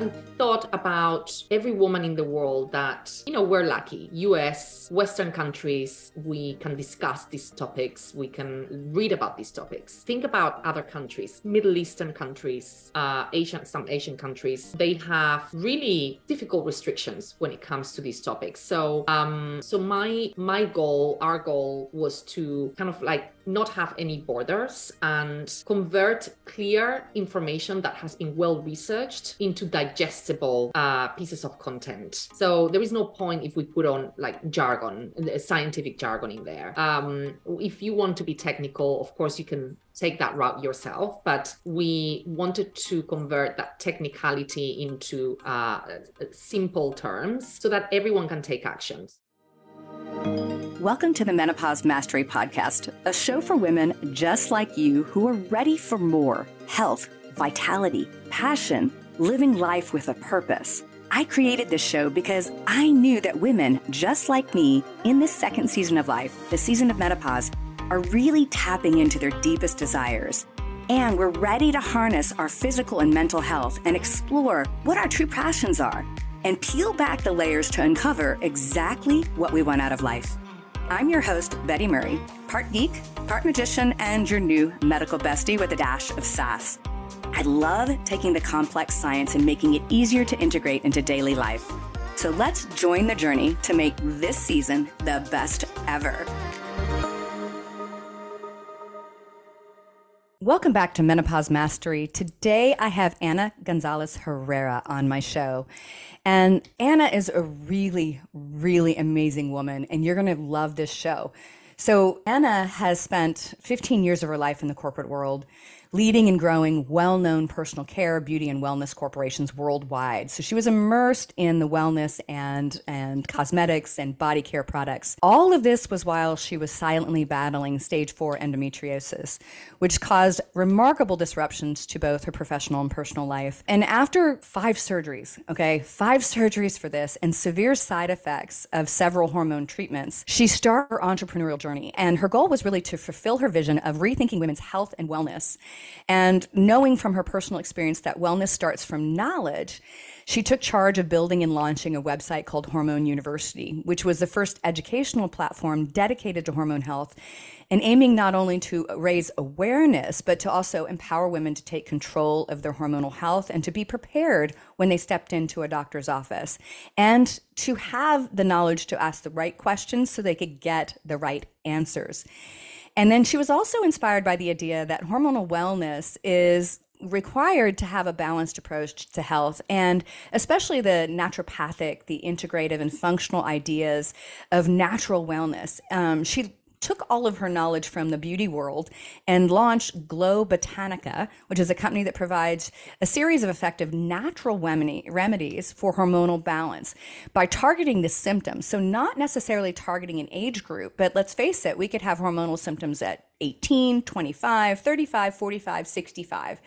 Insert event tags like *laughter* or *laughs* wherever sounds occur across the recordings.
I thought about every woman in the world that, you know, we're lucky. US, Western countries, we can discuss these topics, we can read about these topics. Think about other countries, Middle Eastern countries, uh, Asian, some Asian countries. They have really difficult restrictions when it comes to these topics. So, um, so my my goal, our goal, was to kind of like not have any borders and convert clear information that has been well researched into digestible uh, pieces of content. So there is no point if we put on like jargon, scientific jargon in there. Um, if you want to be technical, of course, you can take that route yourself, but we wanted to convert that technicality into uh, simple terms so that everyone can take actions. Welcome to the Menopause Mastery Podcast, a show for women just like you who are ready for more health, vitality, passion, living life with a purpose. I created this show because I knew that women just like me in this second season of life, the season of menopause, are really tapping into their deepest desires. And we're ready to harness our physical and mental health and explore what our true passions are and peel back the layers to uncover exactly what we want out of life. I'm your host, Betty Murray, part geek, part magician, and your new medical bestie with a dash of sass. I love taking the complex science and making it easier to integrate into daily life. So let's join the journey to make this season the best ever. Welcome back to Menopause Mastery. Today I have Ana Gonzalez Herrera on my show. And Ana is a really, really amazing woman, and you're going to love this show. So, Ana has spent 15 years of her life in the corporate world leading and growing well known personal care, beauty, and wellness corporations worldwide. So she was immersed in the wellness and, and cosmetics and body care products. All of this was while she was silently battling stage four endometriosis, which caused remarkable disruptions to both her professional and personal life. And after five surgeries, okay, five surgeries for this and severe side effects of several hormone treatments, she started her entrepreneurial journey. And her goal was really to fulfill her vision of rethinking women's health and wellness and knowing from her personal experience that wellness starts from knowledge, she took charge of building and launching a website called Hormone University, which was the first educational platform dedicated to hormone health and aiming not only to raise awareness, but to also empower women to take control of their hormonal health and to be prepared when they stepped into a doctor's office and to have the knowledge to ask the right questions so they could get the right answers. And then she was also inspired by the idea that hormonal wellness is required to have a balanced approach to health and especially the naturopathic the integrative and functional ideas of natural wellness. Um, she took all of her knowledge from the beauty world and launched Glow Botanica, which is a company that provides a series of effective natural remedies for hormonal balance by targeting the symptoms. So, not necessarily targeting an age group, but let's face it, we could have hormonal symptoms at 18, 25, 35, 45, 65.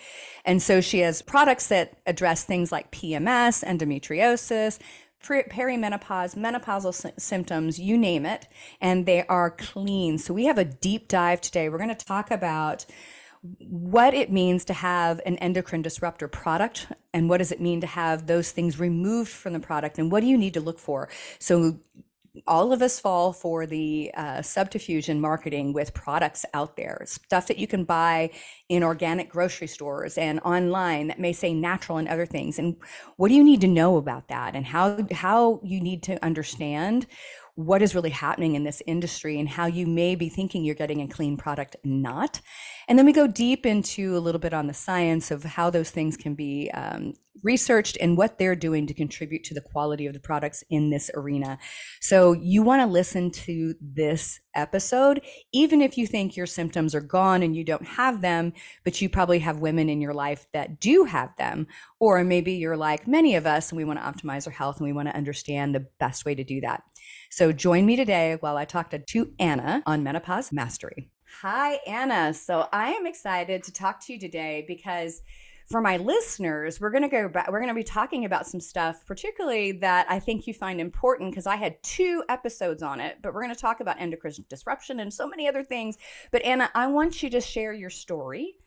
And so she has products that address things like PMS, endometriosis, perimenopause, menopausal sy- symptoms, you name it, and they are clean. So we have a deep dive today. We're going to talk about what it means to have an endocrine disruptor product and what does it mean to have those things removed from the product and what do you need to look for so all of us fall for the uh, subterfuge marketing with products out there, stuff that you can buy in organic grocery stores and online that may say natural and other things. And what do you need to know about that, and how how you need to understand what is really happening in this industry and how you may be thinking you're getting a clean product not. And then we go deep into a little bit on the science of how those things can be um, researched and what they're doing to contribute to the quality of the products in this arena. So you want to listen to this episode, even if you think your symptoms are gone and you don't have them, but you probably have women in your life that do have them. Or maybe you're like many of us and we want to optimize our health and we want to understand the best way to do that. So join me today while I talk to, Ana on menopause mastery. Hi, Ana. So I am excited to talk to you today because for my listeners, we're going to go back. We're going to be talking about some stuff, particularly that I think you find important because I had two episodes on it, but we're going to talk about endocrine disruption and so many other things. But Ana, I want you to share your story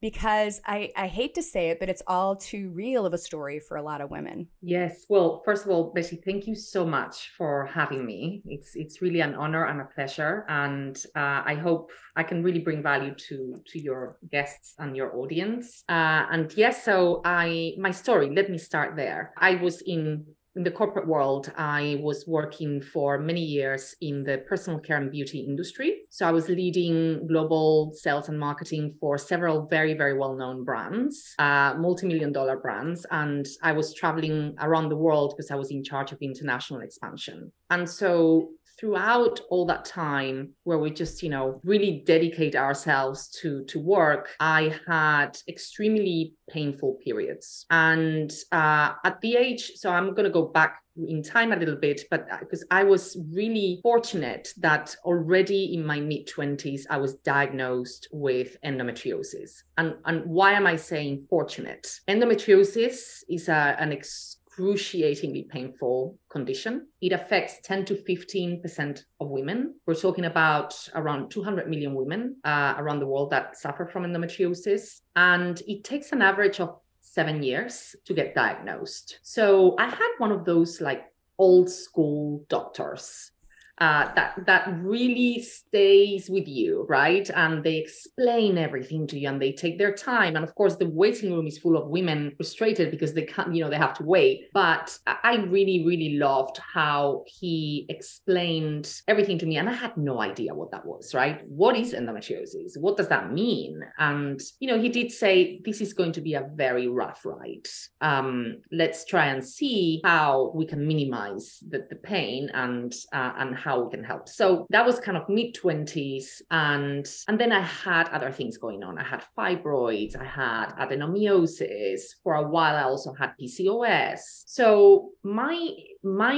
because I, I hate to say it, but it's all too real of a story for a lot of women. Yes. Well, first of all, Betty, thank you so much for having me. It's it's really an honor and a pleasure, and uh, I hope I can really bring value to to your guests and your audience. Uh, and yes, so I my story. Let me start there. I was in in the corporate world, I was working for many years in the personal care and beauty industry. So I was leading global sales and marketing for several very, very well known brands, uh, multi million dollar brands. And I was traveling around the world because I was in charge of international expansion. And so throughout all that time where we just you know really dedicate ourselves to to work i had extremely painful periods. And uh, at the age so i'm going to go back in time a little bit but because uh, i was really fortunate that already in my mid 20s i was diagnosed with endometriosis. And and why am i saying fortunate? Endometriosis is a, an ex- excruciatingly painful condition. It affects 10 to 15% of women. We're talking about around 200 million women uh, around the world that suffer from endometriosis. And it takes an average of seven years to get diagnosed. So I had one of those like old school doctors uh, that that really stays with you, right? And they explain everything to you, and they take their time. And of course, the waiting room is full of women frustrated because they can't, you know, they have to wait. But I really, really loved how he explained everything to me, and I had no idea what that was, right? What is endometriosis? What does that mean? And you know, he did say this is going to be a very rough ride. Um, let's try and see how we can minimize the, the pain and uh, and how we can help. So that was kind of mid 20s. And and then I had other things going on. I had fibroids, I had adenomyosis. For a while, I also had PCOS. So my my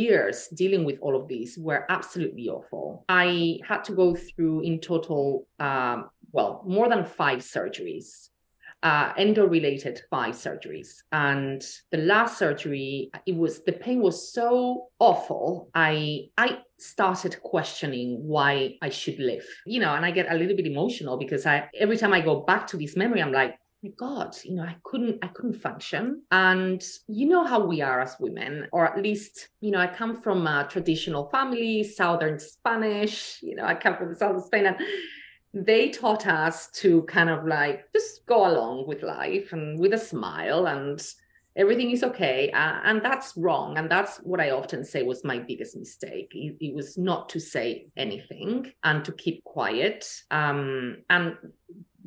years dealing with all of these were absolutely awful. I had to go through in total um, well, more than five surgeries uh, endo-related five surgeries. And the last surgery, it was the pain was so awful. I I started questioning why I should live. You know, and I get a little bit emotional because I every time I go back to this memory, I'm like, my god you know i couldn't i couldn't function and you know how we are as women or at least you know i come from a traditional family southern spanish you know i come from the south of spain and they taught us to kind of like just go along with life and with a smile and everything is okay uh, and that's wrong and that's what i often say was my biggest mistake. It, it was not to say anything and to keep quiet um, and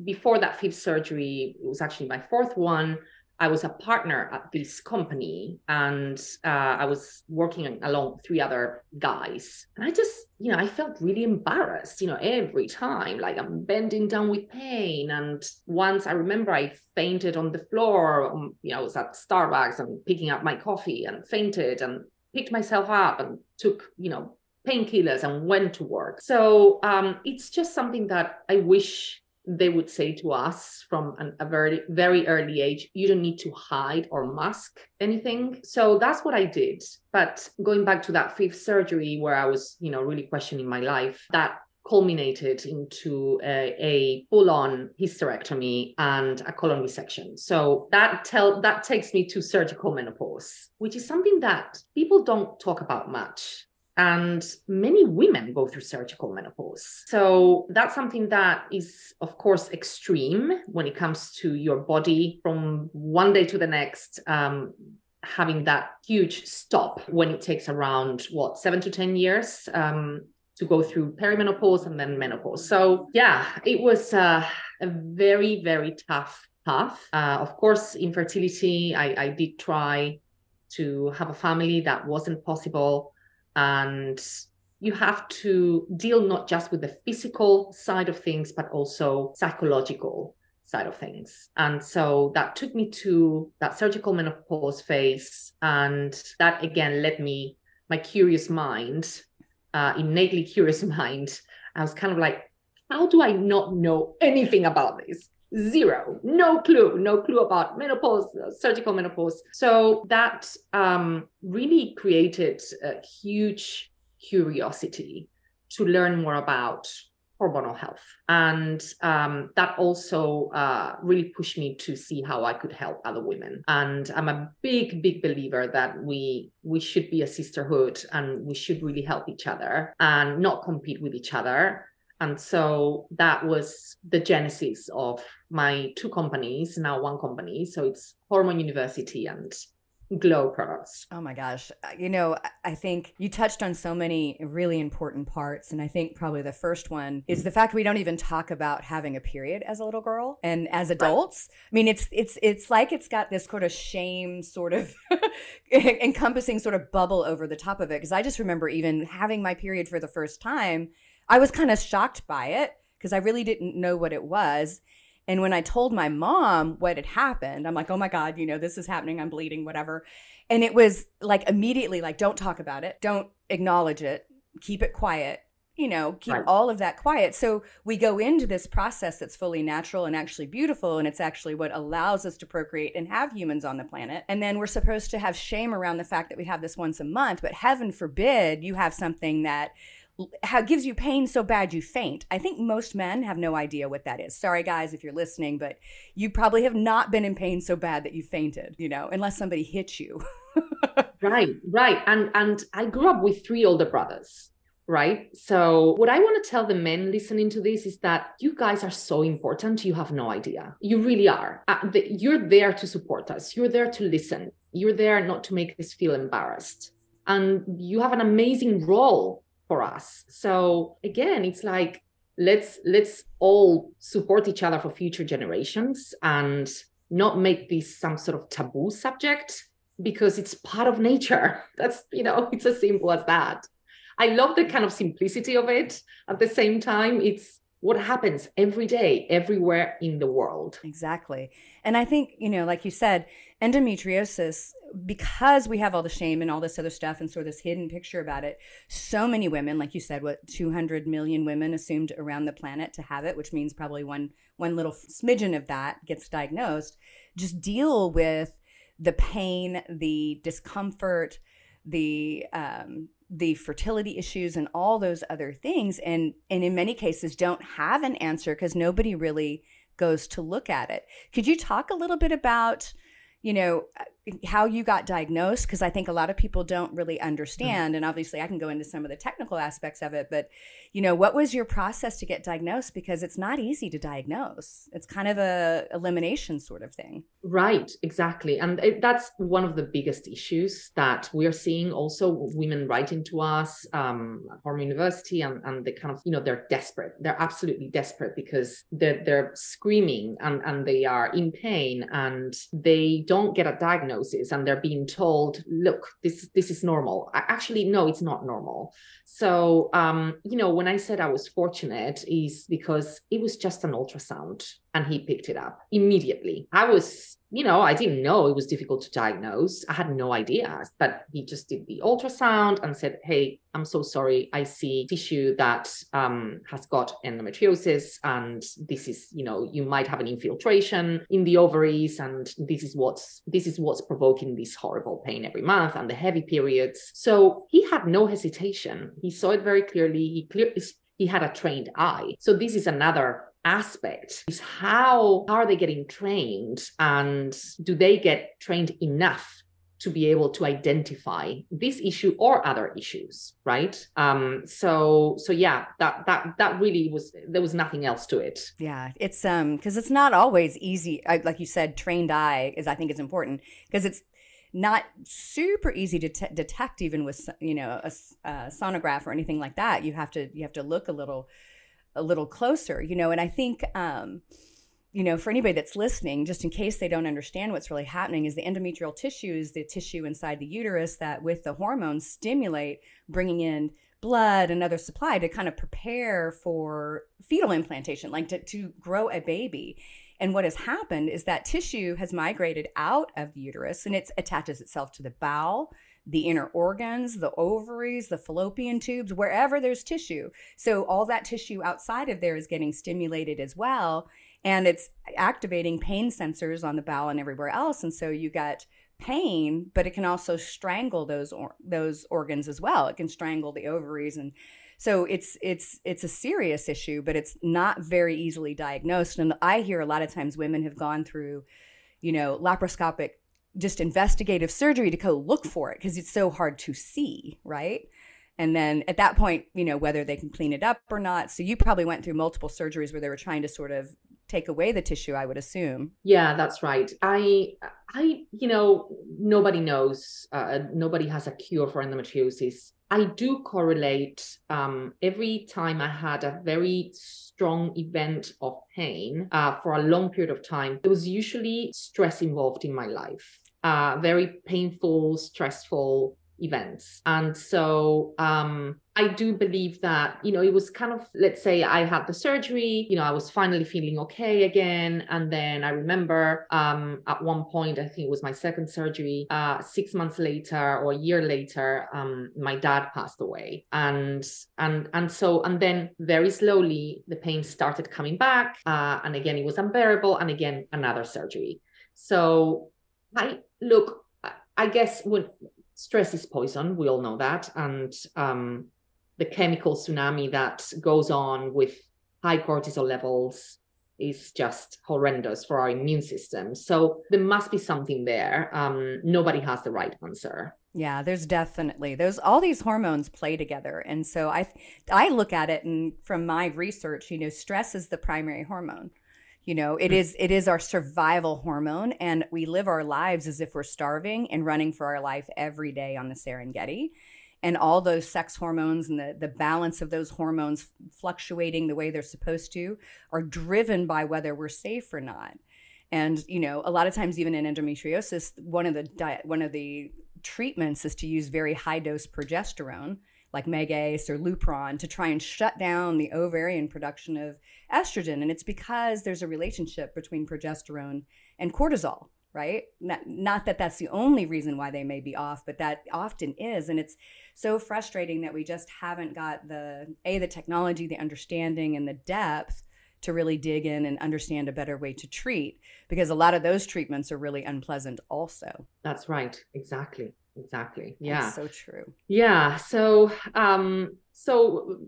before that fifth surgery it was actually my fourth one I was a partner at this company and uh, I was working along three other guys. And I just, you know, I felt really embarrassed, you know, every time, like I'm bending down with pain. And once I remember I fainted on the floor, um, you know, I was at Starbucks and picking up my coffee and fainted and picked myself up and took, you know, painkillers and went to work. So um, it's just something that I wish they would say to us from an, a very very early age you don't need to hide or mask anything so that's what i did but going back to that fifth surgery where i was you know really questioning my life that culminated into a, a full-on hysterectomy and a colon resection. So that tell that takes me to surgical menopause, which is something that people don't talk about much. And many women go through surgical menopause. So that's something that is, of course, extreme when it comes to your body from one day to the next. Um, having that huge stop when it takes around what seven to 10 years um, to go through perimenopause and then menopause. So, yeah, it was uh, a very, very tough path. Uh, of course, infertility, I, I did try to have a family that wasn't possible and you have to deal not just with the physical side of things but also psychological side of things. And so that took me to that surgical menopause phase. And that again led me my curious mind uh, innately *laughs* curious mind. I was kind of like how do i not know anything about this zero no clue no clue about menopause uh, surgical menopause so that um, really created a huge curiosity to learn more about hormonal health. And um, that also uh, really pushed me to see how I could help other women. And I'm a big, big believer that we we should be a sisterhood and we should really help each other and not compete with each other. And so that was the genesis of my two companies, now one company. So it's Hormone University and glow products. Oh my gosh. Uh, you know, I think you touched on so many really important parts. And I think probably the first one is the fact we don't even talk about having a period as a little girl and as adults. Right. I mean, it's, it's, it's like it's got this sort of shame sort of *laughs* encompassing sort of bubble over the top of it. Cause I just remember even having my period for the first time, I was kind of shocked by it because I really didn't know what it was. And when I told my mom what had happened, I'm like, oh my God, you know, this is happening. I'm bleeding, whatever. And it was like immediately, like, don't talk about it. Don't acknowledge it. Keep it quiet. You know, keep right. all of that quiet. So we go into this process that's fully natural and actually beautiful. And it's actually what allows us to procreate and have humans on the planet. And then we're supposed to have shame around the fact that we have this once a month. But heaven forbid you have something that how gives you pain so bad you faint. I think most men have no idea what that is. Sorry guys if you're listening, but you probably have not been in pain so bad that you fainted, you know, unless somebody hit you. *laughs* right, right. And and I grew up with three older brothers right? So, what I want to tell the men listening to this is that you guys are so important. You have no idea. You really are. Uh, the, you're there to support us, you're there to listen, you're there not to make us feel embarrassed. And you have an amazing role for us. So again it's like let's let's all support each other for future generations and not make this some sort of taboo subject because it's part of nature. *laughs* That's you know it's as simple as that. I love the kind of simplicity of it. At the same time it's what happens every day everywhere in the world. Exactly. And i think you know like you said endometriosis because we have all the shame and all this other stuff and sort of this hidden picture about it so many women like you said what 200 million women assumed around the planet to have it which means probably one one little smidgen of that gets diagnosed just deal with the pain the discomfort the um, the fertility issues and all those other things and and in many cases don't have an answer because nobody really goes to look at it. Could you talk a little bit about you know uh, how you got diagnosed because i think a lot of people don't really mm-hmm. understand mm-hmm. and obviously i can go into some of the technical aspects of it but you know what was your process to get diagnosed because it's not easy to diagnose it's kind of a elimination sort of thing right exactly and it, that's one of the biggest issues that we're seeing also women writing to us um, at hormone university and, and they kind of you know they're desperate they're absolutely desperate because they're, they're screaming and, and they are in pain and they don't get a diagnosis diagnosis and they're being told look this this is normal. Actually no it's not normal. So um you know when i said i was fortunate is because it was just an ultrasound and he picked it up immediately i was you know, I didn't know it was difficult to diagnose. I had no idea, but he just did the ultrasound and said, Hey, I'm so sorry. I see tissue that um, has got endometriosis, and this is, you know, you might have an infiltration in the ovaries, and this is what's this is what's provoking this horrible pain every month and the heavy periods. So he had no hesitation. He saw it very clearly. He clear he had a trained eye. So this is another aspect is how, how are they getting trained and do they get trained enough to be able to identify this issue or other issues right? Um so so yeah that that that really was there was nothing else to it. Yeah it's um because it's not always easy I, like you said trained eye is i think is important because it's not super easy to detect even with you know a, a sonograph or anything like that. You have to you have to look a little a little closer, you know, and I think, um, you know, for anybody that's listening, just in case they don't understand what's really happening, is the endometrial tissue is the tissue inside the uterus that, with the hormones, stimulate bringing in blood and other supply to kind of prepare for fetal implantation, like to, to grow a baby. And what has happened is that tissue has migrated out of the uterus and it attaches itself to the bowel the inner organs, the ovaries, the fallopian tubes, wherever there's tissue. So all that tissue outside of there is getting stimulated as well. And it's activating pain sensors on the bowel and everywhere else. And so you get pain, but it can also strangle those or- those organs as well. It can strangle the ovaries and So it's it's it's a serious issue, but it's not very easily diagnosed. And I hear a lot of times women have gone through, you know, laparoscopic just investigative surgery to go look for it because it's so hard to see, right? And then at that point, you know, whether they can clean it up or not. So you probably went through multiple surgeries where they were trying to sort of take away the tissue, I would assume. Yeah, that's right. I, I, you know, nobody knows, uh, nobody has a cure for endometriosis. I do correlate um, every time I had a very strong event of pain uh, for a long period of time. There was usually stress involved in my life, uh, very painful, stressful events. And so um, I do believe that, you know, it was kind of, let's say I had the surgery, you know, I was finally feeling okay again. And then I remember um, at one point, I think it was my second surgery, uh, six months later or a year later, um, my dad passed away. And, and, and so, and then very slowly the pain started coming back. Uh, and again, it was unbearable. And again, another surgery. So I look, I guess when stress is poison, we all know that. And um, the chemical tsunami that goes on with high cortisol levels is just horrendous for our immune system. So there must be something there. Um, nobody has the right answer. Yeah, there's definitely those all these hormones play together, and so I I look at it and from my research, you know, stress is the primary hormone. You know, it mm. is it is our survival hormone, and we live our lives as if we're starving and running for our life every day on the Serengeti and all those sex hormones and the, the balance of those hormones fluctuating the way they're supposed to are driven by whether we're safe or not and you know a lot of times even in endometriosis one of the diet one of the treatments is to use very high dose progesterone like Megace or Lupron to try and shut down the ovarian production of estrogen. And it's because there's a relationship between progesterone and cortisol right? Not, not that that's the only reason why they may be off but that often is. And it's so frustrating that we just haven't got the a the technology the understanding and the depth to really dig in and understand a better way to treat because a lot of those treatments are really unpleasant also. That's right. Exactly exactly yeah. That's so true. Yeah so um so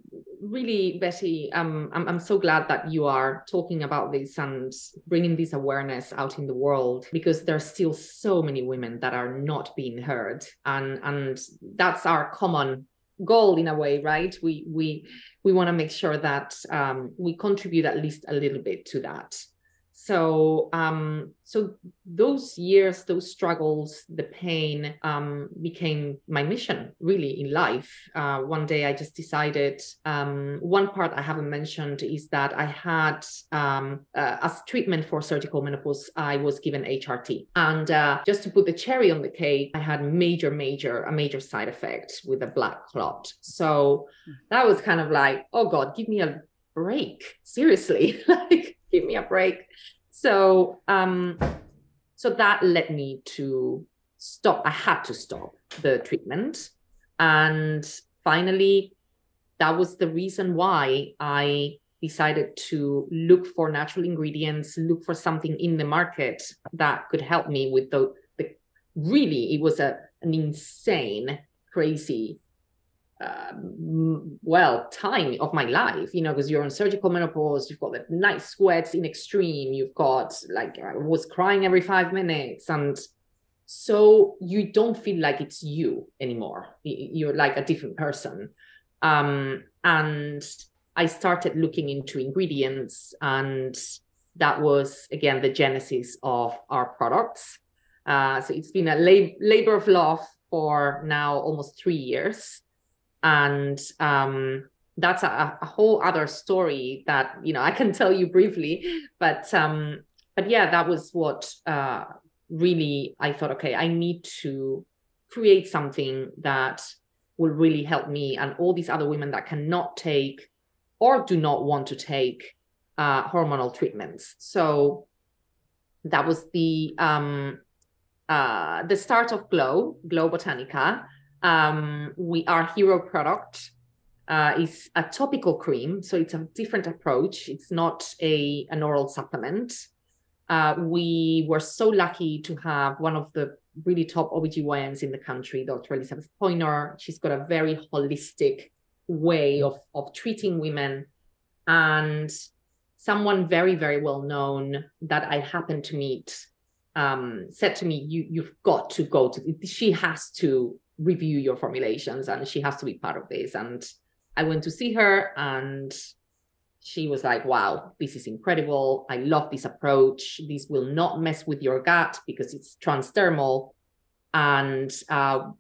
really betty um I'm, I'm so glad that you are talking about this and bringing this awareness out in the world because there's still so many women that are not being heard and and that's our common goal in a way right? We we we want to make sure that um, we contribute at least a little bit to that so um so those years those struggles the pain um became my mission really in life. Uh, one day i just decided um one part i haven't mentioned is that i had um uh, as treatment for surgical menopause i was given hrt and uh, just to put the cherry on the cake i had major major a major side effect with a black clot. So hmm. that was kind of like oh god give me a break. Seriously. *laughs* Like give me a break. So um, so that led me to stop. I had to stop the treatment, and finally, that was the reason why I decided to look for natural ingredients, look for something in the market that could help me with the, the really it was a an insane, crazy uh, well time of my life you know because you're on surgical menopause you've got the night sweats in extreme you've got like i was crying every five minutes and so you don't feel like it's you anymore. You're like a different person. Um, and i started looking into ingredients and that was again the genesis of our products. Uh, so it's been a lab- labor of love for now almost three years and um, that's a, a, whole other story that you know I can tell you briefly, but um, but yeah, that was what uh, really I thought. Okay, I need to create something that will really help me and all these other women that cannot take or do not want to take uh, hormonal treatments. So that was the um, uh, the start of Glow, Glow Botanica. Um, we our hero product uh, is a topical cream, so it's a different approach. It's not a an oral supplement. Uh, we were so lucky to have one of the really top OBGYNs in the country, Dr. Elizabeth Poynor. She's got a very holistic way of of treating women and someone very very well known that i happened to meet um, said to me you you've got to go to she has to review your formulations and she has to be part of this. And i went to see her and she was like wow this is incredible. I love this approach. This will not mess with your gut because it's transdermal. And uh,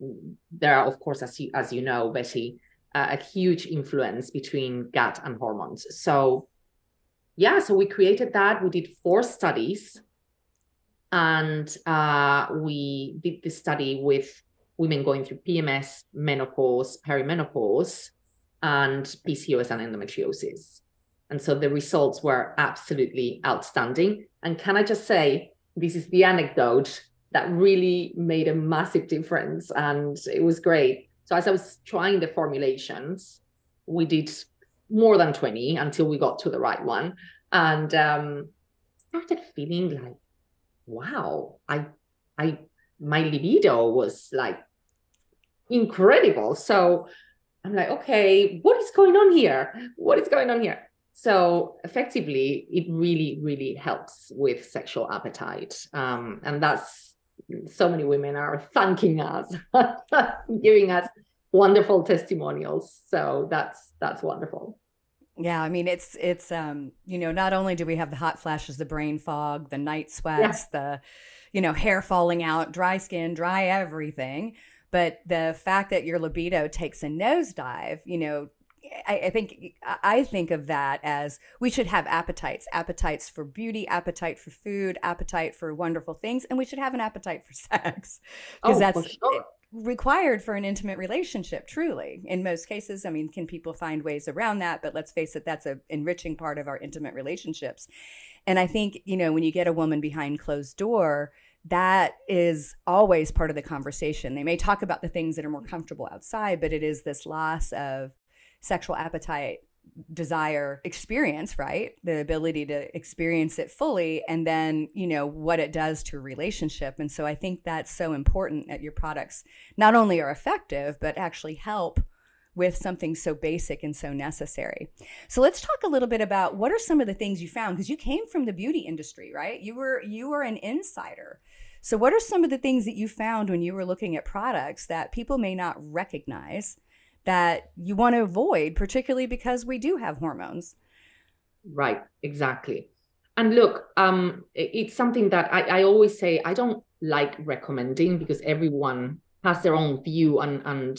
there are of course as you as you know betty uh, a huge influence between gut and hormones. So yeah so we created that. We did four studies and uh, we did this study with women going through pms menopause perimenopause and pcos and endometriosis. And so the results were absolutely outstanding. And can i just say this is the anecdote that really made a massive difference and it was great. So as i was trying the formulations we did more than 20 until we got to the right one. And um started feeling like wow i i my libido was like incredible so i'm like okay what is going on here what is going on here so effectively it really really helps with sexual appetite um, and that's so many women are thanking us, *laughs* giving us wonderful testimonials. So that's that's wonderful. Yeah, I mean it's it's um you know not only do we have the hot flashes, the brain fog, the night sweats, yeah. the you know hair falling out, dry skin, dry everything, but the fact that your libido takes a nosedive, you know, I, I, think I think of that as we should have appetites, appetites for beauty, appetite for food, appetite for wonderful things, and we should have an appetite for *laughs* sex because oh, that's sure. Required for an intimate relationship. Truly, in most cases, I mean, can people find ways around that? But let's face it, that's a enriching part of our intimate relationships. And I think you know when you get a woman behind closed door that is always part of the conversation. They may talk about the things that are more comfortable outside, but it is this loss of sexual appetite desire experience right? The ability to experience it fully and then you know what it does to a relationship. And so i think that's so important that your products not only are effective but actually help with something so basic and so necessary. So let's talk a little bit about what are some of the things you found because you came from the beauty industry right? You were you were an insider. So what are some of the things that you found when you were looking at products that people may not recognize that you want to avoid, particularly because we do have hormones. Right, exactly. And look, um, it's something that I, I always say I don't like recommending because everyone has their own view and and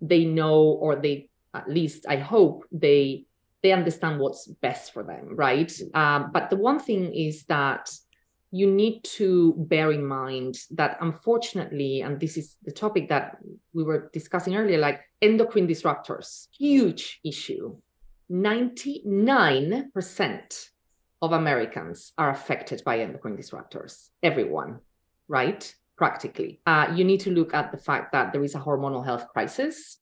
they know or they at least I hope they they understand what's best for them, right? Um, but the one thing is that you need to bear in mind that unfortunately, and this is the topic that we were discussing earlier, like endocrine disruptors, huge issue. 99% of Americans are affected by endocrine disruptors, everyone, right? Practically. Uh, you need to look at the fact that there is a hormonal health crisis.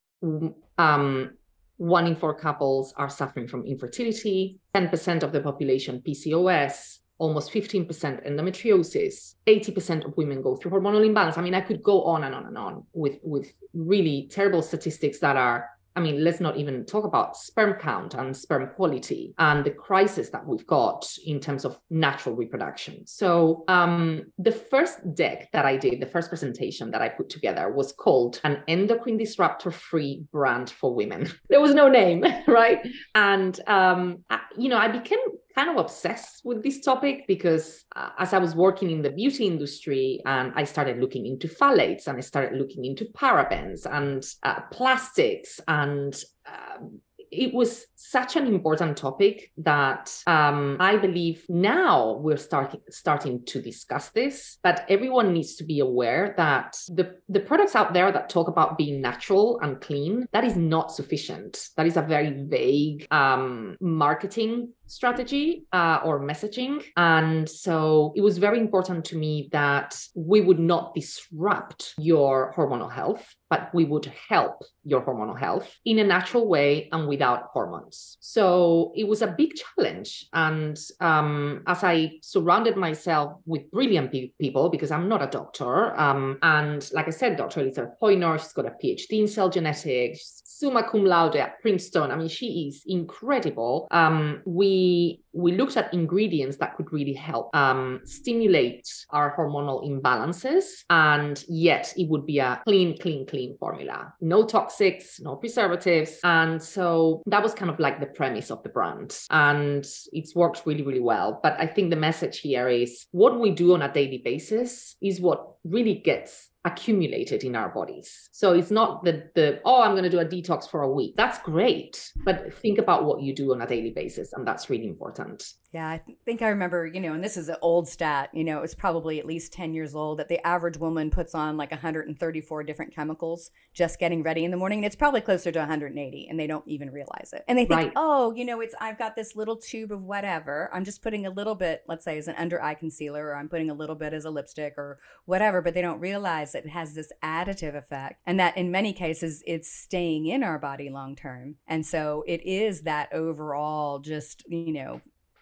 Um, one in four couples are suffering from infertility, 10% of the population PCOS, almost 15% endometriosis 80% of women go through hormonal imbalance i mean i could go on and on and on with with really terrible statistics that are I mean, let's not even talk about sperm count and sperm quality and the crisis that we've got in terms of natural reproduction. So, um, the first deck that I did, the first presentation that I put together was called An Endocrine Disruptor Free Brand for Women. *laughs* there was no name, *laughs* right? And, um, I, you know, I became kind of obsessed with this topic because uh, as I was working in the beauty industry and I started looking into phthalates and I started looking into parabens and uh, plastics and um, it was such an important topic that um, I believe now we're starting starting to discuss this. But everyone needs to be aware that the the products out there that talk about being natural and clean that is not sufficient. That is a very vague um, marketing strategy uh, or messaging. And so it was very important to me that we would not disrupt your hormonal health but we would help your hormonal health in a natural way and without hormones. So it was a big challenge. And um, as I surrounded myself with brilliant pe- people, because I'm not a doctor, um, and like I said, Dr. Elizabeth Poynor, she's got a PhD in cell genetics, summa cum laude at Princeton. I mean, she is incredible. Um, we we looked at ingredients that could really help um, stimulate our hormonal imbalances, and yet it would be a clean, clean, clean formula. No toxics, no preservatives. And so that was kind of like the premise of the brand. And it's worked really, really well. But I think the message here is what we do on a daily basis is what really gets accumulated in our bodies. So it's not the the oh I'm going to do a detox for a week. That's great, but think about what you do on a daily basis and that's really important. Yeah, I think I remember, you know, and this is an old stat, you know, it's probably at least 10 years old that the average woman puts on like 134 different chemicals just getting ready in the morning. And it's probably closer to 180 and they don't even realize it. And they think, right. oh, you know, it's, I've got this little tube of whatever. I'm just putting a little bit, let's say, as an under eye concealer, or I'm putting a little bit as a lipstick or whatever, but they don't realize that it has this additive effect and that in many cases it's staying in our body long term. And so it is that overall just, you know,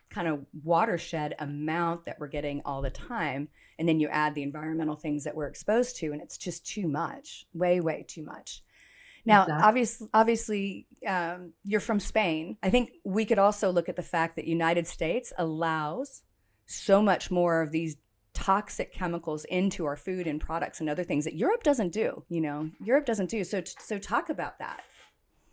kind of watershed amount that we're getting all the time and then you add the environmental things that we're exposed to and it's just too much way way too much now exactly. obviously obviously um, you're from spain i think we could also look at the fact that united states allows so much more of these toxic chemicals into our food and products and other things that europe doesn't do you know europe doesn't do so so talk about that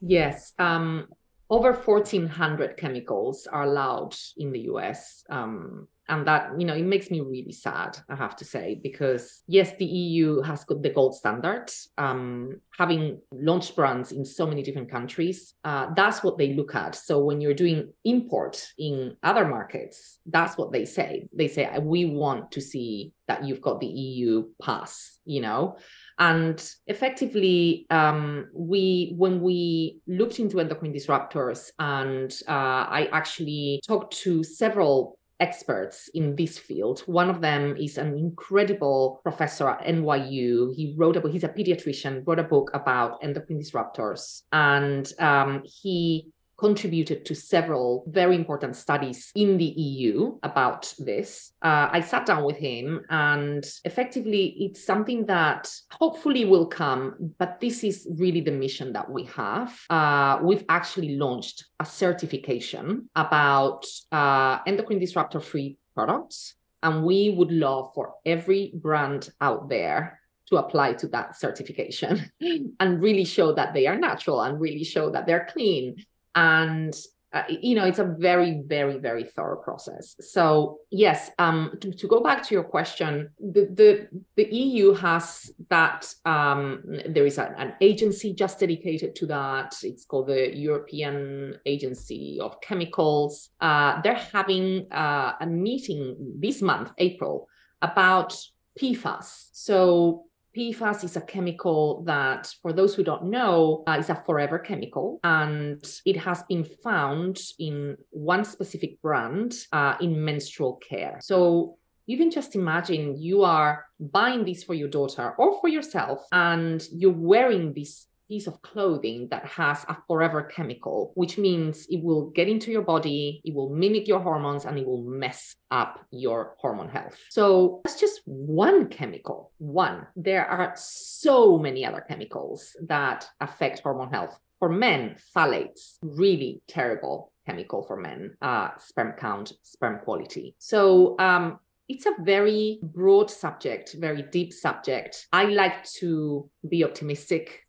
yes um over 1400 chemicals are allowed in the US. Um, and that, you know, it makes me really sad, I have to say, because yes, the EU has got the gold standard, um, having launched brands in so many different countries. Uh, that's what they look at. So when you're doing import in other markets, that's what they say. They say, we want to see that you've got the EU pass, you know? And effectively, um, we when we looked into endocrine disruptors, and uh, I actually talked to several experts in this field. One of them is an incredible professor at NYU. He wrote a book, he's a pediatrician, wrote a book about endocrine disruptors. And um, he contributed to several very important studies in the EU about this. Uh, I sat down with him, and effectively, it's something that hopefully will come, but this is really the mission that we have. Uh, we've actually launched a certification about uh, endocrine disruptor free products. And we would love for every brand out there to apply to that certification *laughs* and really show that they are natural and really show that they're clean and uh, you know it's a very very very thorough process. So yes um to, to go back to your question the the, the eu has that um there is a, an agency just dedicated to that. It's called the european agency of chemicals. Uh, they're having uh, a meeting this month april about pfas so PFAS is a chemical that, for those who don't know, uh, is a forever chemical, and it has been found in one specific brand uh, in menstrual care. So you can just imagine you are buying this for your daughter or for yourself, and you're wearing this piece of clothing that has a forever chemical, which means it will get into your body, it will mimic your hormones, and it will mess up your hormone health. So that's just one chemical. One. There are so many other chemicals that affect hormone health. For men, phthalates, really terrible chemical for men, uh, sperm count, sperm quality. So um, it's a very broad subject, very deep subject. I like to be optimistic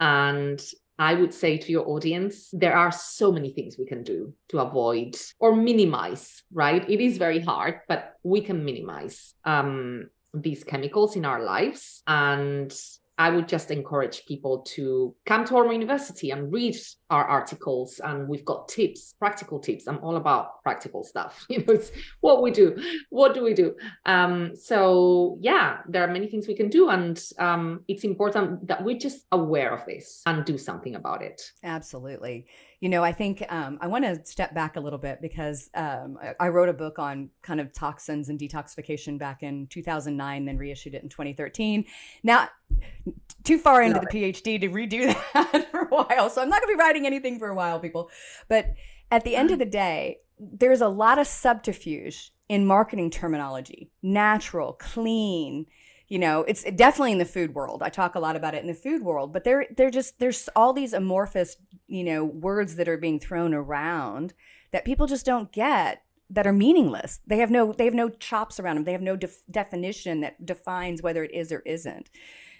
and I would say to your audience, there are so many things we can do to avoid or minimize, right? It is very hard, but we can minimize um, these chemicals in our lives. And I would just encourage people to come to our university and read our articles. And we've got tips, practical tips. I'm all about practical stuff. *laughs* You know, it's what we do. What do we do? Um, so yeah, there are many things we can do, and um, it's important that we're just aware of this and do something about it. Absolutely. You know, I think um, I want to step back a little bit because um, I, I, wrote a book on kind of toxins and detoxification back in 2009, then reissued it in 2013. Now, too far into the PhD to redo *laughs* that for a while. So I'm not going to be writing anything for a while, people. But at the end of the day, there's a lot of subterfuge in marketing terminology natural, clean, you know it's definitely in the food world. I talk a lot about it in the food world but they're they're just there's all these amorphous you know words that are being thrown around that people just don't get that are meaningless. They have no they have no chops around them. They have no def- definition that defines whether it is or isn't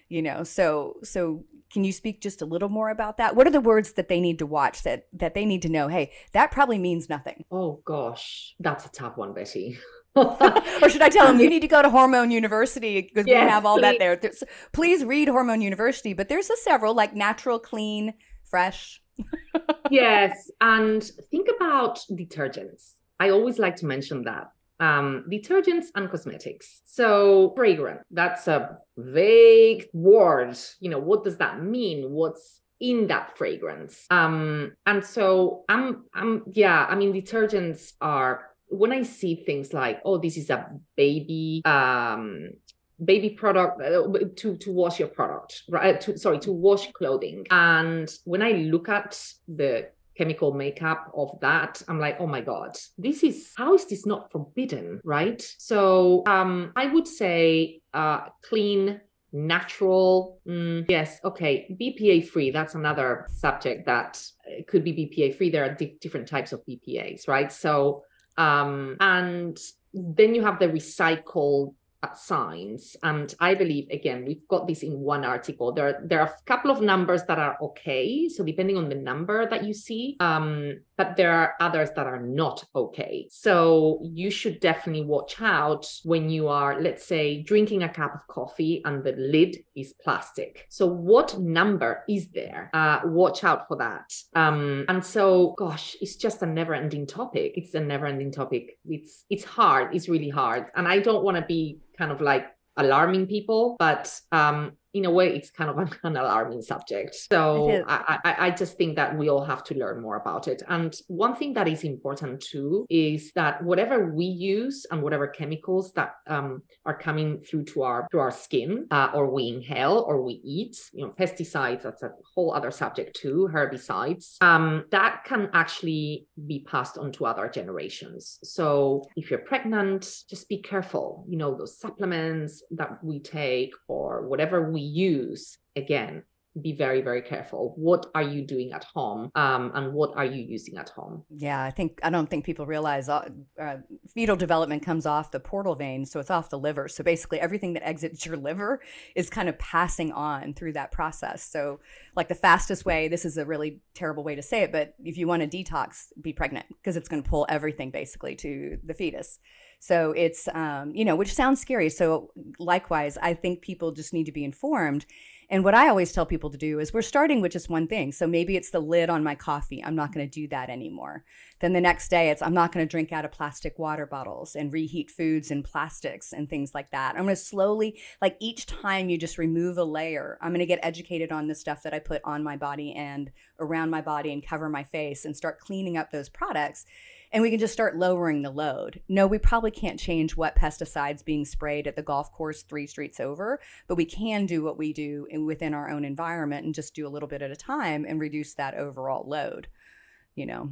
you know? So so can you speak just a little more about that? What are the words that they need to watch that that they need to know hey that probably means nothing. Oh gosh. That's a tough one betty *laughs* *laughs* or should I tell them you need to go to Hormone University because yes, we have all please. that there. There's, please read Hormone University, but there's a several like natural, clean, fresh. *laughs* yes, and think about detergents. I always like to mention that um, detergents and cosmetics. So fragrant, that's a vague word. You know, what does that mean? What's in that fragrance? Um, and so I'm, I'm, yeah, I mean, detergents are when I see things like, oh, this is a baby um baby product uh, to to wash your product right? To, sorry to wash clothing. And when i look at the chemical makeup of that i'm like oh my god this is how is this not forbidden? Right? So um i would say uh clean natural mm, yes okay bpa free that's another subject that uh, could be bpa free. There are di- different types of bpas right? So um, and then you have the recycled signs. And i believe again we've got this in one article. There there are a couple of numbers that are okay. So depending on the number that you see um but there are others that are not okay. So you should definitely watch out when you are let's say drinking a cup of coffee and the lid is plastic. So what number is there? Uh watch out for that. Um and so gosh it's just a never ending topic. It's a never ending topic. It's it's hard. It's really hard. And i don't want to be kind of like alarming people, but um, in a way it's kind of *laughs* an alarming subject. So I, I, I just think that we all have to learn more about it. And one thing that is important too is that whatever we use and whatever chemicals that um, are coming through to our to our skin uh, or we inhale or we eat you know pesticides that's a whole other subject too herbicides um, that can actually be passed on to other generations. So if you're pregnant just be careful. You know those supplements that we take or whatever we use again be very very careful. What are you doing at home? Um, and what are you using at home? Yeah i think i don't think people realize uh, uh, fetal development comes off the portal vein so it's off the liver. So basically everything that exits your liver is kind of passing on through that process. So like the fastest way this is a really terrible way to say it but if you want to detox be pregnant because it's going to pull everything basically to the fetus so it's, um, you know, which sounds scary. So likewise, I think people just need to be informed. And what I always tell people to do is we're starting with just one thing. So maybe it's the lid on my coffee. I'm not going to do that anymore. Then the next day, it's I'm not going to drink out of plastic water bottles and reheat foods in plastics and things like that. I'm going to slowly, like each time you just remove a layer, I'm going to get educated on the stuff that I put on my body and around my body and cover my face and start cleaning up those products and we can just start lowering the load. No, we probably can't change what pesticides being sprayed at the golf course three streets over, but we can do what we do in, within our own environment and just do a little bit at a time and reduce that overall load. You know,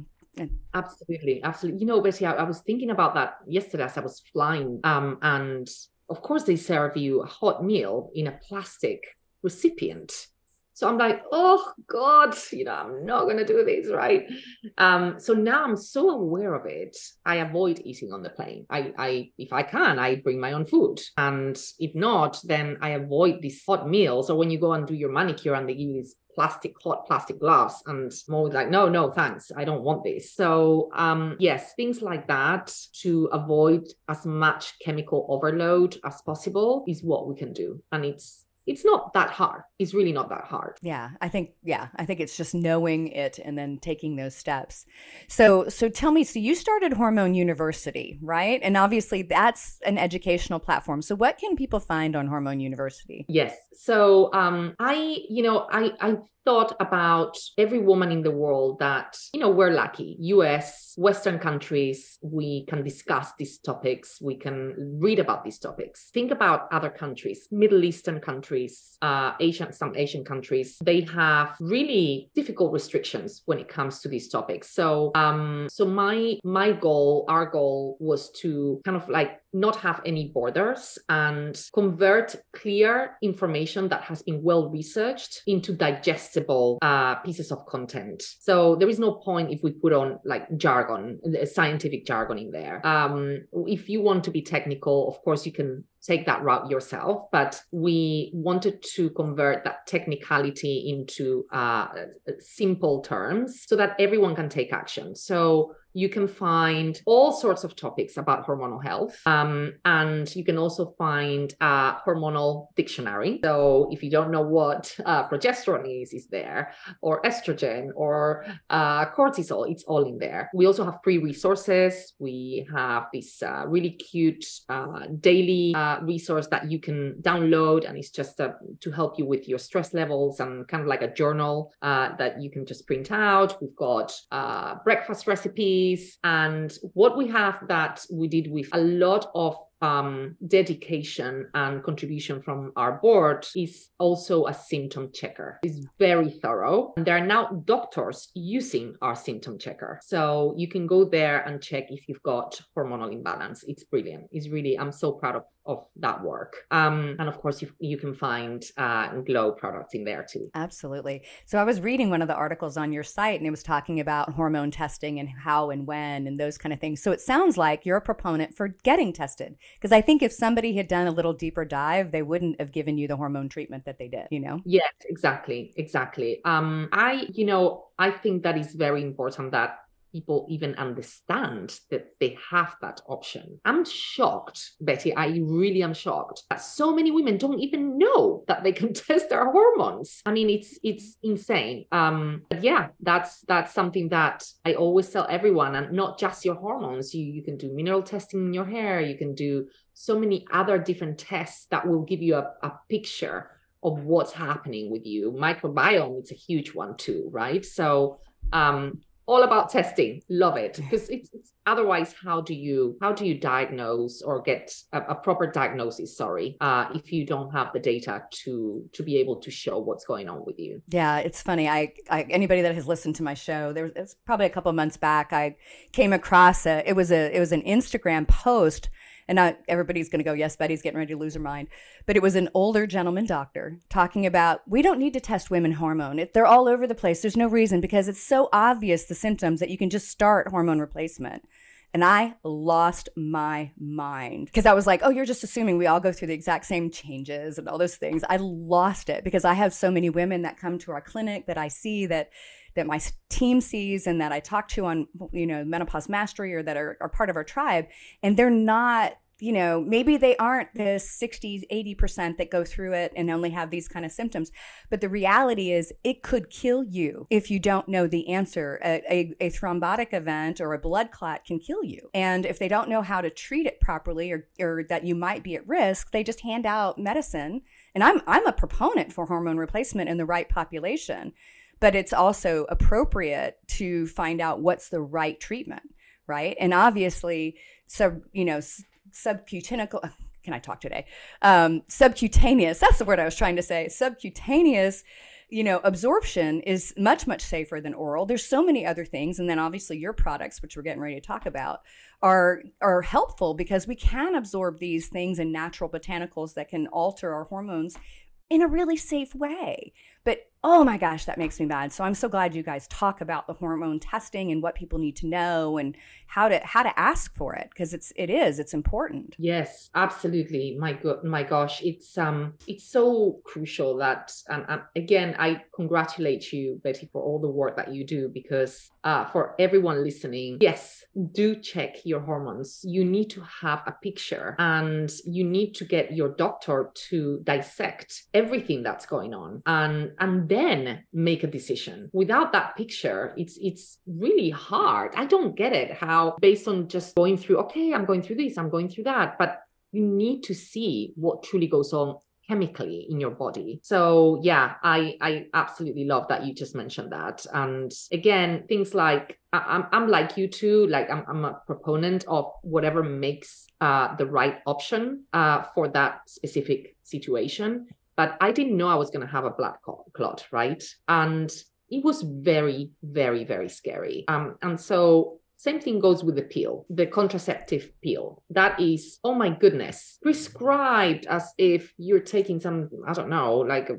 absolutely, absolutely. You know, Betty, I, I was thinking about that yesterday as I was flying, um, and of course they serve you a hot meal in a plastic recipient so I'm like, oh God, you know, I'm not gonna do this, right? Um, so now I'm so aware of it, I avoid eating on the plane. I, I if I can, I bring my own food. And if not, then I avoid these hot meals. Or when you go and do your manicure and they give you these plastic hot plastic gloves and more like no no thanks i don't want this so um yes things like that to avoid as much chemical overload as possible is what we can do and it's it's not that hard. It's really not that hard. Yeah, I think yeah, I think it's just knowing it and then taking those steps. So so tell me, so you started Hormone University, right? And obviously that's an educational platform. So what can people find on Hormone University? Yes. So um I, you know, I I thought about every woman in the world that, you know, we're lucky. US, Western countries, we can discuss these topics, we can read about these topics. Think about other countries, Middle Eastern countries, uh, Asian, some Asian countries. They have really difficult restrictions when it comes to these topics. So, um, so my my goal, our goal was to kind of like not have any borders and convert clear information that has been well researched into digestible uh, pieces of content. So there is no point if we put on like jargon, scientific jargon in there. Um, if you want to be technical, of course, you can take that route yourself, but we wanted to convert that technicality into uh, simple terms so that everyone can take action. So you can find all sorts of topics about hormonal health. Um, and you can also find a hormonal dictionary. So if you don't know what uh, progesterone is, is there, or estrogen or uh, cortisol, it's all in there. We also have free resources. We have this uh, really cute uh, daily uh, resource that you can download, and it's just uh, to help you with your stress levels and kind of like a journal that you can just print out. We've got breakfast recipes and what we have that we did with a lot of um, dedication and contribution from our board is also a symptom checker. It's very thorough. And there are now doctors using our symptom checker. So you can go there and check if you've got hormonal imbalance. It's brilliant. It's really, I'm so proud of of that work. Um, and of course, you, you can find uh, Glow products in there too. Absolutely. So I was reading one of the articles on your site and it was talking about hormone testing and how and when and those kind of things. So it sounds like you're a proponent for getting tested. Because I think if somebody had done a little deeper dive, they wouldn't have given you the hormone treatment that they did, you know? Yes, exactly. Exactly. Um, I, you know, I think that is very important that people even understand that they have that option. I'm shocked, Betty. I really am shocked that so many women don't even know that they can *laughs* test their hormones. I mean, it's it's insane. Um, but yeah, that's that's something that I always tell everyone, and not just your hormones. You you can do mineral testing in your hair. You can do so many other different tests that will give you a, a picture of what's happening with you. Microbiome, it's a huge one too, right? So um, all about testing. Love it. Because it's, it's, otherwise how do you how do you diagnose or get a, a proper diagnosis sorry uh, if you don't have the data to to be able to show what's going on with you? Yeah it's funny. I, I anybody that has listened to my show there was probably a couple months back i came across a it was a it was an instagram post and not everybody's going to go, yes, Betty's getting ready to lose her mind. But it was an older gentleman doctor talking about we don't need to test women hormone. It, they're all over the place. There's no reason because it's so obvious the symptoms that you can just start hormone replacement. And I lost my mind because I was like, oh, you're just assuming we all go through the exact same changes and all those things. I lost it because I have so many women that come to our clinic that I see that that my team sees and that I talk to on, you know, menopause mastery or that are, are part of our tribe. And they're not you know, maybe they aren't the 60s, 80% that go through it and only have these kind of symptoms. But the reality is, it could kill you if you don't know the answer. A, a, a, thrombotic event or a blood clot can kill you. And if they don't know how to treat it properly or, or that you might be at risk, they just hand out medicine. And I'm, I'm a proponent for hormone replacement in the right population but it's also appropriate to find out what's the right treatment right and obviously so you know subcutaneous *laughs* can I talk today? Um, subcutaneous, that's the word I was trying to say. Subcutaneous, you know, absorption is much, much safer than oral. There's so many other things. And then obviously your products, which we're getting ready to talk about, are are helpful because we can absorb these things in natural botanicals that can alter our hormones in a really safe way. But oh my gosh, that makes me mad. So I'm so glad you guys talk about the hormone testing and what people need to know and how to how to ask for it because it's it is it's important. Yes, absolutely. My god, my gosh, it's um it's so crucial that and, um, again I congratulate you Betty for all the work that you do because uh, for everyone listening, yes, do check your hormones. You need to have a picture and you need to get your doctor to dissect everything that's going on and and then make a decision. Without that picture, it's it's really hard. I don't get it how based on just going through, okay, I'm going through this, I'm going through that, but you need to see what truly goes on chemically in your body. So yeah, I I absolutely love that you just mentioned that. And again, things like I'm I'm like you too. Like I'm I'm a proponent of whatever makes uh, the right option uh, for that specific situation but I didn't know I was going to have a blood clot, right? And it was very, very, very scary. Um, and so same thing goes with the pill, the contraceptive pill. That is, oh my goodness, prescribed as if you're taking some, I don't know, like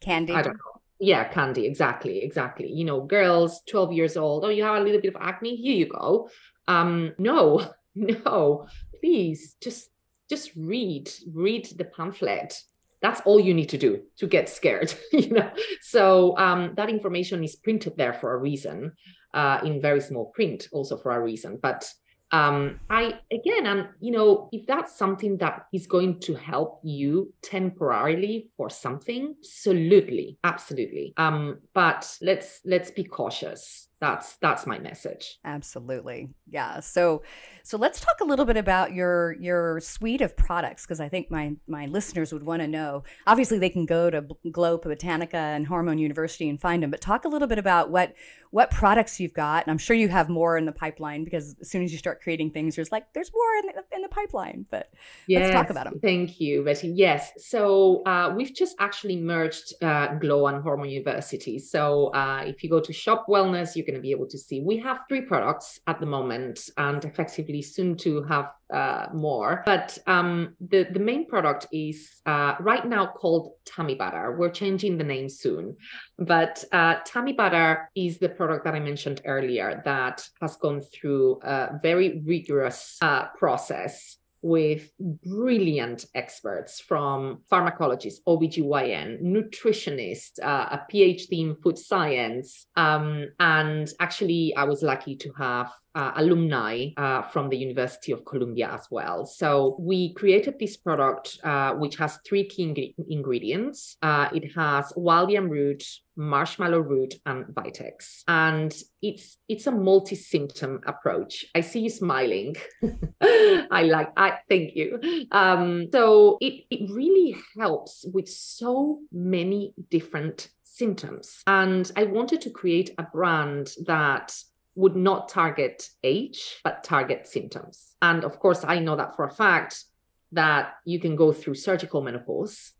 candy. I don't know. Yeah, candy. Exactly. Exactly. You know, girls, 12 years old. Oh, you have a little bit of acne. Here you go. Um, no, *laughs* no, please just just read, read the pamphlet that's all you need to do to get scared *laughs* you know? So um, that information is printed there for a reason uh, in very small print also for a reason. But um, i again i'm you know if that's something that is going to help you temporarily for something absolutely absolutely. Um, but let's let's be cautious that's that's my message. Absolutely. Yeah. So so let's talk a little bit about your your suite of products because i think my my listeners would want to know. Obviously they can go to glow botanica and hormone university and find them but talk a little bit about what what products you've got and i'm sure you have more in the pipeline because as soon as you start creating things there's like there's more in the, in the pipeline but yes, let's talk about them thank you betty. Yes so uh, we've just actually merged uh, glow and hormone university. So uh, if you go to shop wellness you going to be able to see. We have three products at the moment and effectively soon to have uh, more. But um, the, the main product is uh, right now called Tummy Butter. We're changing the name soon. But uh, Tummy Butter is the product that I mentioned earlier that has gone through a very rigorous uh, process with brilliant experts from pharmacologists, OBGYN, nutritionists, uh, a PhD in food science. Um, and actually, I was lucky to have uh, alumni uh, from the University of Columbia as well. So we created this product, uh, which has three key ingredients. Uh, it has wild yam root, marshmallow root, and vitex, and it's it's a multi-symptom approach. I see you smiling. *laughs* I like. I thank you. Um, so it it really helps with so many different symptoms, and I wanted to create a brand that would not target age, but target symptoms. And of course, I know that for a fact that you can go through surgical menopause.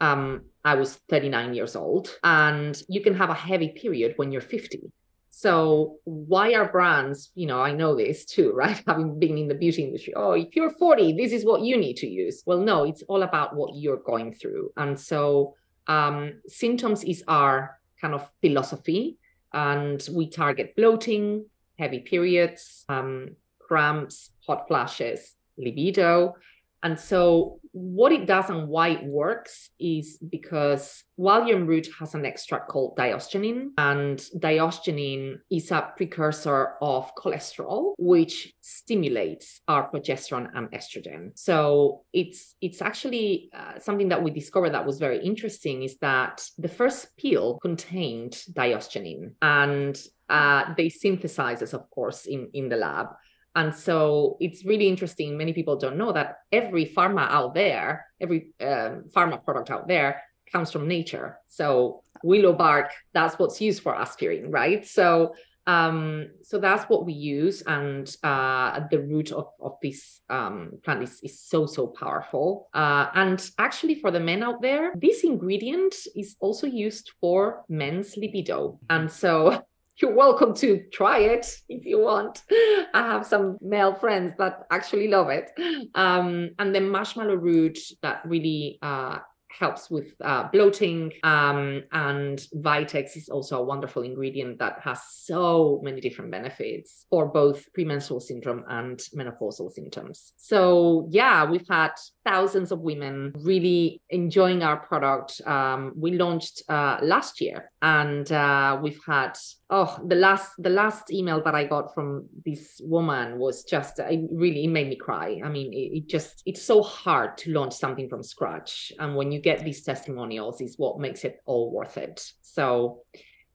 Um, I was 39 years old, and you can have a heavy period when you're 50. So why are brands, you know, I know this too, *laughs* right? Having been in the beauty industry, oh, if you're 40, this is what you need to use. Well, no, it's all about what you're going through. And so um, symptoms is our kind of philosophy and we target bloating, heavy periods, um, cramps, hot flashes, libido. And so, what it does and why it works is because yam root has an extract called diosgenin, and diosgenin is a precursor of cholesterol, which stimulates our progesterone and estrogen. So it's it's actually uh, something that we discovered that was very interesting is that the first pill contained diosgenin, and uh, they synthesize it, of course, in in the lab. And so it's really interesting. Many people don't know that every pharma out there, every um, pharma product out there comes from nature. So willow bark, that's what's used for aspirin, right? So um, so that's what we use, and uh, the root of, of this um, plant is, is so so powerful. Uh, and actually, for the men out there, this ingredient is also used for men's libido, and so *laughs* you're welcome to try it if you want. I have some male friends that actually love it. Um, and then marshmallow root that really uh, helps with uh, bloating. Um, and Vitex is also a wonderful ingredient that has so many different benefits for both premenstrual syndrome and menopausal symptoms. So, yeah, we've had thousands of women really enjoying our product. Um, we launched uh, last year and uh, we've had oh the last the last email that i got from this woman was just it really it made me cry. I mean it, it, just it's so hard to launch something from scratch. And when you get these testimonials is what makes it all worth it. So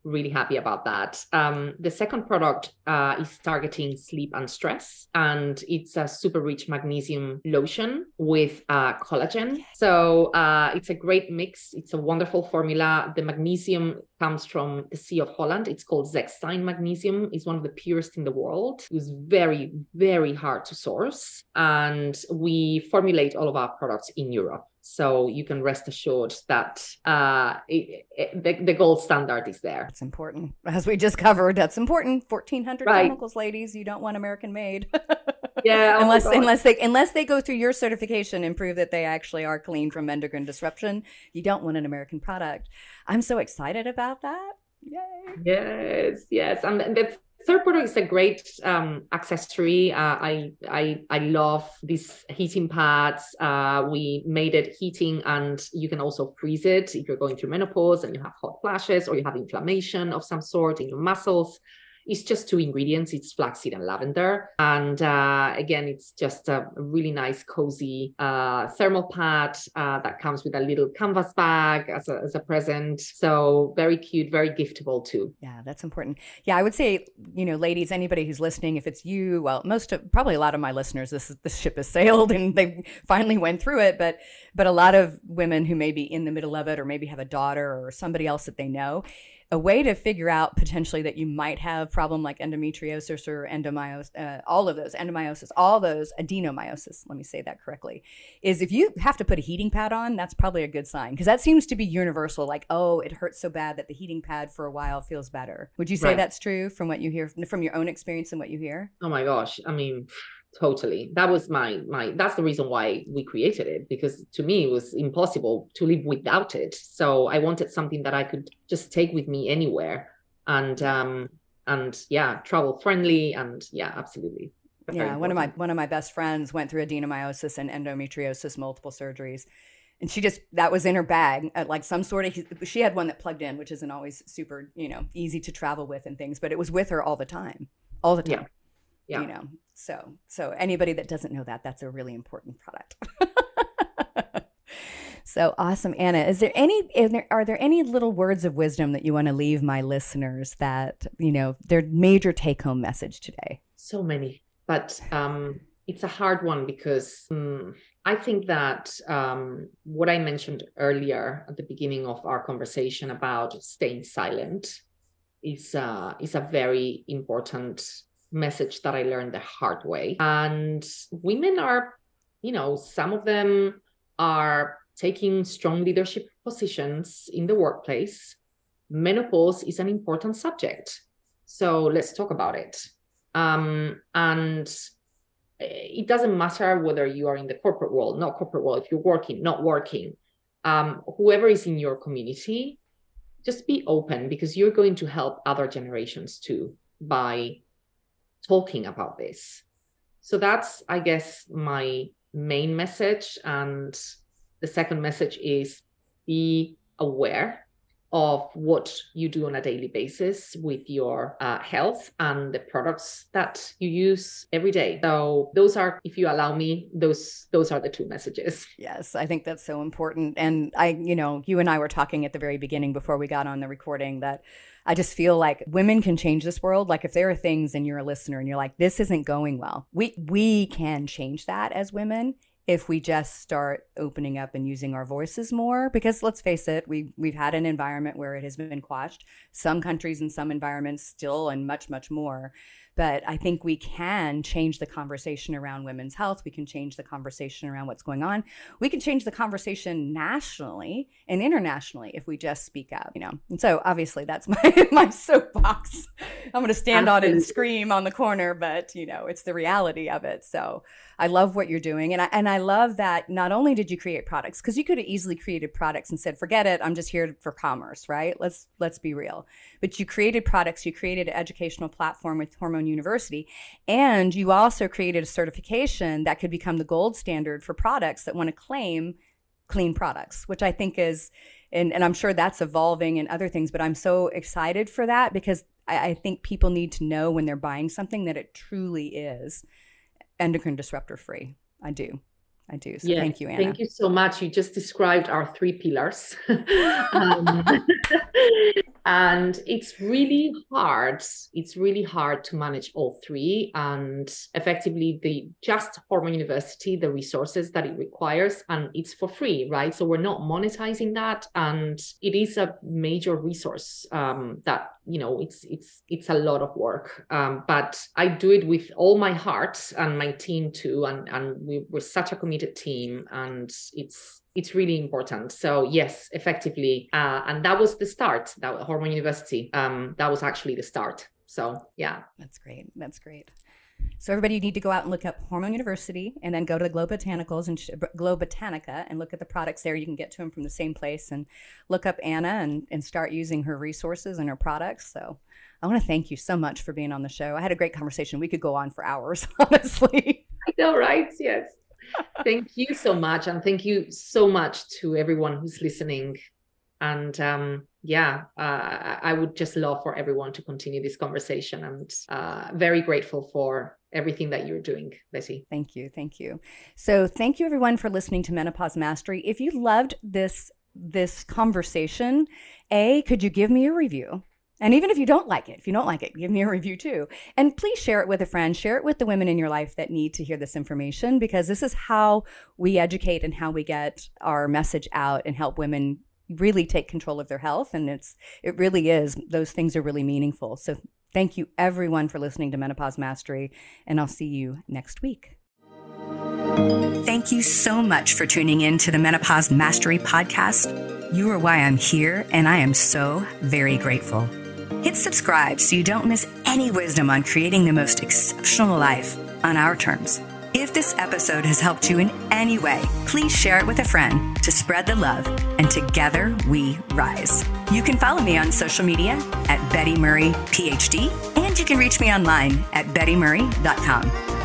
really happy about that. Um, the second product uh, is targeting sleep and stress, and it's a super rich magnesium lotion with uh, collagen. So uh, it's a great mix. It's a wonderful formula. The magnesium comes from the Sea of Holland. It's called Zechstein magnesium. It's one of the purest in the world. It was very, very hard to source, and we formulate all of our products in Europe. So you can rest assured that uh, it, it, the, the gold standard is there. It's important. As we just covered, that's important. 1400 right. chemicals, ladies. You don't want American made. yeah. Oh *laughs* unless, unless they, unless they go through your certification and prove that they actually are clean from endocrine disruption, you don't want an American product. I'm so excited about that. Yay. Yes, yes. And the third product is a great um, accessory. Uh, I, I I love these heating pads. Uh, we made it heating, and you can also freeze it if you're going through menopause and you have hot flashes or you have inflammation of some sort in your muscles. It's just two ingredients. It's flaxseed and lavender. And uh, again, it's just a really nice, cozy uh, thermal pad uh, that comes with a little canvas bag as a, as a present. So very cute, very giftable too. Yeah, that's important. Yeah, I would say, you know, ladies, anybody who's listening, if it's you, well, most of probably a lot of my listeners, this this ship has sailed and they finally went through it. But but a lot of women who may be in the middle of it or maybe have a daughter or somebody else that they know a way to figure out potentially that you might have problem like endometriosis or endomyosis, uh, all of those endomyosis, all those adenomyosis. Let me say that correctly. Is if you have to put a heating pad on, that's probably a good sign because that seems to be universal. Like, oh, it hurts so bad that the heating pad for a while feels better. Would you say right. that's true from what you hear from your own experience and what you hear? Oh my gosh, I mean totally. That was my my that's the reason why we created it because to me it was impossible to live without it. So i wanted something that i could just take with me anywhere and um and yeah travel friendly and yeah absolutely. Yeah one of my one of my best friends went through adenomyosis and endometriosis multiple surgeries and she just that was in her bag at like some sort of she had one that plugged in which isn't always super you know easy to travel with and things but it was with her all the time all the time. yeah yeah. you know so so anybody that doesn't know that that's a really important product. *laughs* So awesome. Ana is there any is there, are there any little words of wisdom that you want to leave my listeners that you know their major take home message today? So many but um it's a hard one because um, I think that um, what I mentioned earlier at the beginning of our conversation about staying silent is uh, is a very important message that I learned the hard way. And women are, you know, some of them are taking strong leadership positions in the workplace. Menopause is an important subject. So let's talk about it. Um, and it doesn't matter whether you are in the corporate world, not corporate world, if you're working, not working, um, whoever is in your community, just be open because you're going to help other generations too by talking about this. So that's, I guess, my main message. And the second message is be aware of what you do on a daily basis with your uh, health and the products that you use every day so those are if you allow me those those are the two messages yes i think that's so important and i you know you and i were talking at the very beginning before we got on the recording that I just feel like women can change this world. Like if there are things and you're a listener and you're like, this isn't going well, we we can change that as women if we just start opening up and using our voices more. Because let's face it we we've had an environment where it has been quashed. Some countries and some environments still and much much more but I think we can change the conversation around women's health. We can change the conversation around what's going on. We can change the conversation nationally and internationally if we just speak up, you know. And so obviously that's *laughs* my my soapbox. I'm going to stand Absolutely. on it and scream on the corner, but you know, it's the reality of it. So I love what you're doing and I and I love that not only did you create products cuz you could have easily created products and said forget it, I'm just here for commerce, right? Let's let's be real. But you created products, you created an educational platform with Hormone University, and you also created a certification that could become the gold standard for products that want to claim clean products, which I think is, and, and I'm sure that's evolving and other things, but I'm so excited for that because I, I think people need to know when they're buying something that it truly is endocrine disruptor free. I do. I do. So thank you, Ana. Thank you so much. You just described our three pillars. *laughs* um, *laughs* and it's really hard. It's really hard to manage all three. And effectively, the just Hormone University, the resources that it requires, and it's for free, right? So we're not monetizing that. And it is a major resource um, that you know it's it's it's a lot of work. Um, but i do it with all my heart and my team too and and we, we're such a committed team and it's it's really important. So yes effectively uh, and that was the start that hormone university um, that was actually the start. So yeah. That's great. That's great so everybody you need to go out and look up Hormone University, and then go to the Glow Botanicals and Glow Botanica and look at the products there. You can get to them from the same place, and look up Ana and and start using her resources and her products. So I want to thank you so much for being on the show. I had a great conversation. We could go on for hours, *laughs* honestly. I know, right? Yes. thank you so much, and thank you so much to everyone who's listening. And um, yeah, uh, I would just love for everyone to continue this conversation and uh, very grateful for everything that you're doing, Betty. Thank you. Thank you. So thank you everyone for listening to Menopause Mastery. If you loved this this conversation, A, could you give me a review? And even if you don't like it, if you don't like it, give me a review too. And please share it with a friend, share it with the women in your life that need to hear this information because this is how we educate and how we get our message out and help women really take control of their health and it's it really is those things are really meaningful so thank you everyone for listening to menopause mastery and i'll see you next week. Thank you so much for tuning in to the menopause mastery podcast. You are why i'm here and i am so very grateful. Hit subscribe so you don't miss any wisdom on creating the most exceptional life on our terms if this episode has helped you in any way, please share it with a friend to spread the love, and together we rise. You can follow me on social media at Betty Murray PhD, and you can reach me online at bettymurray.com.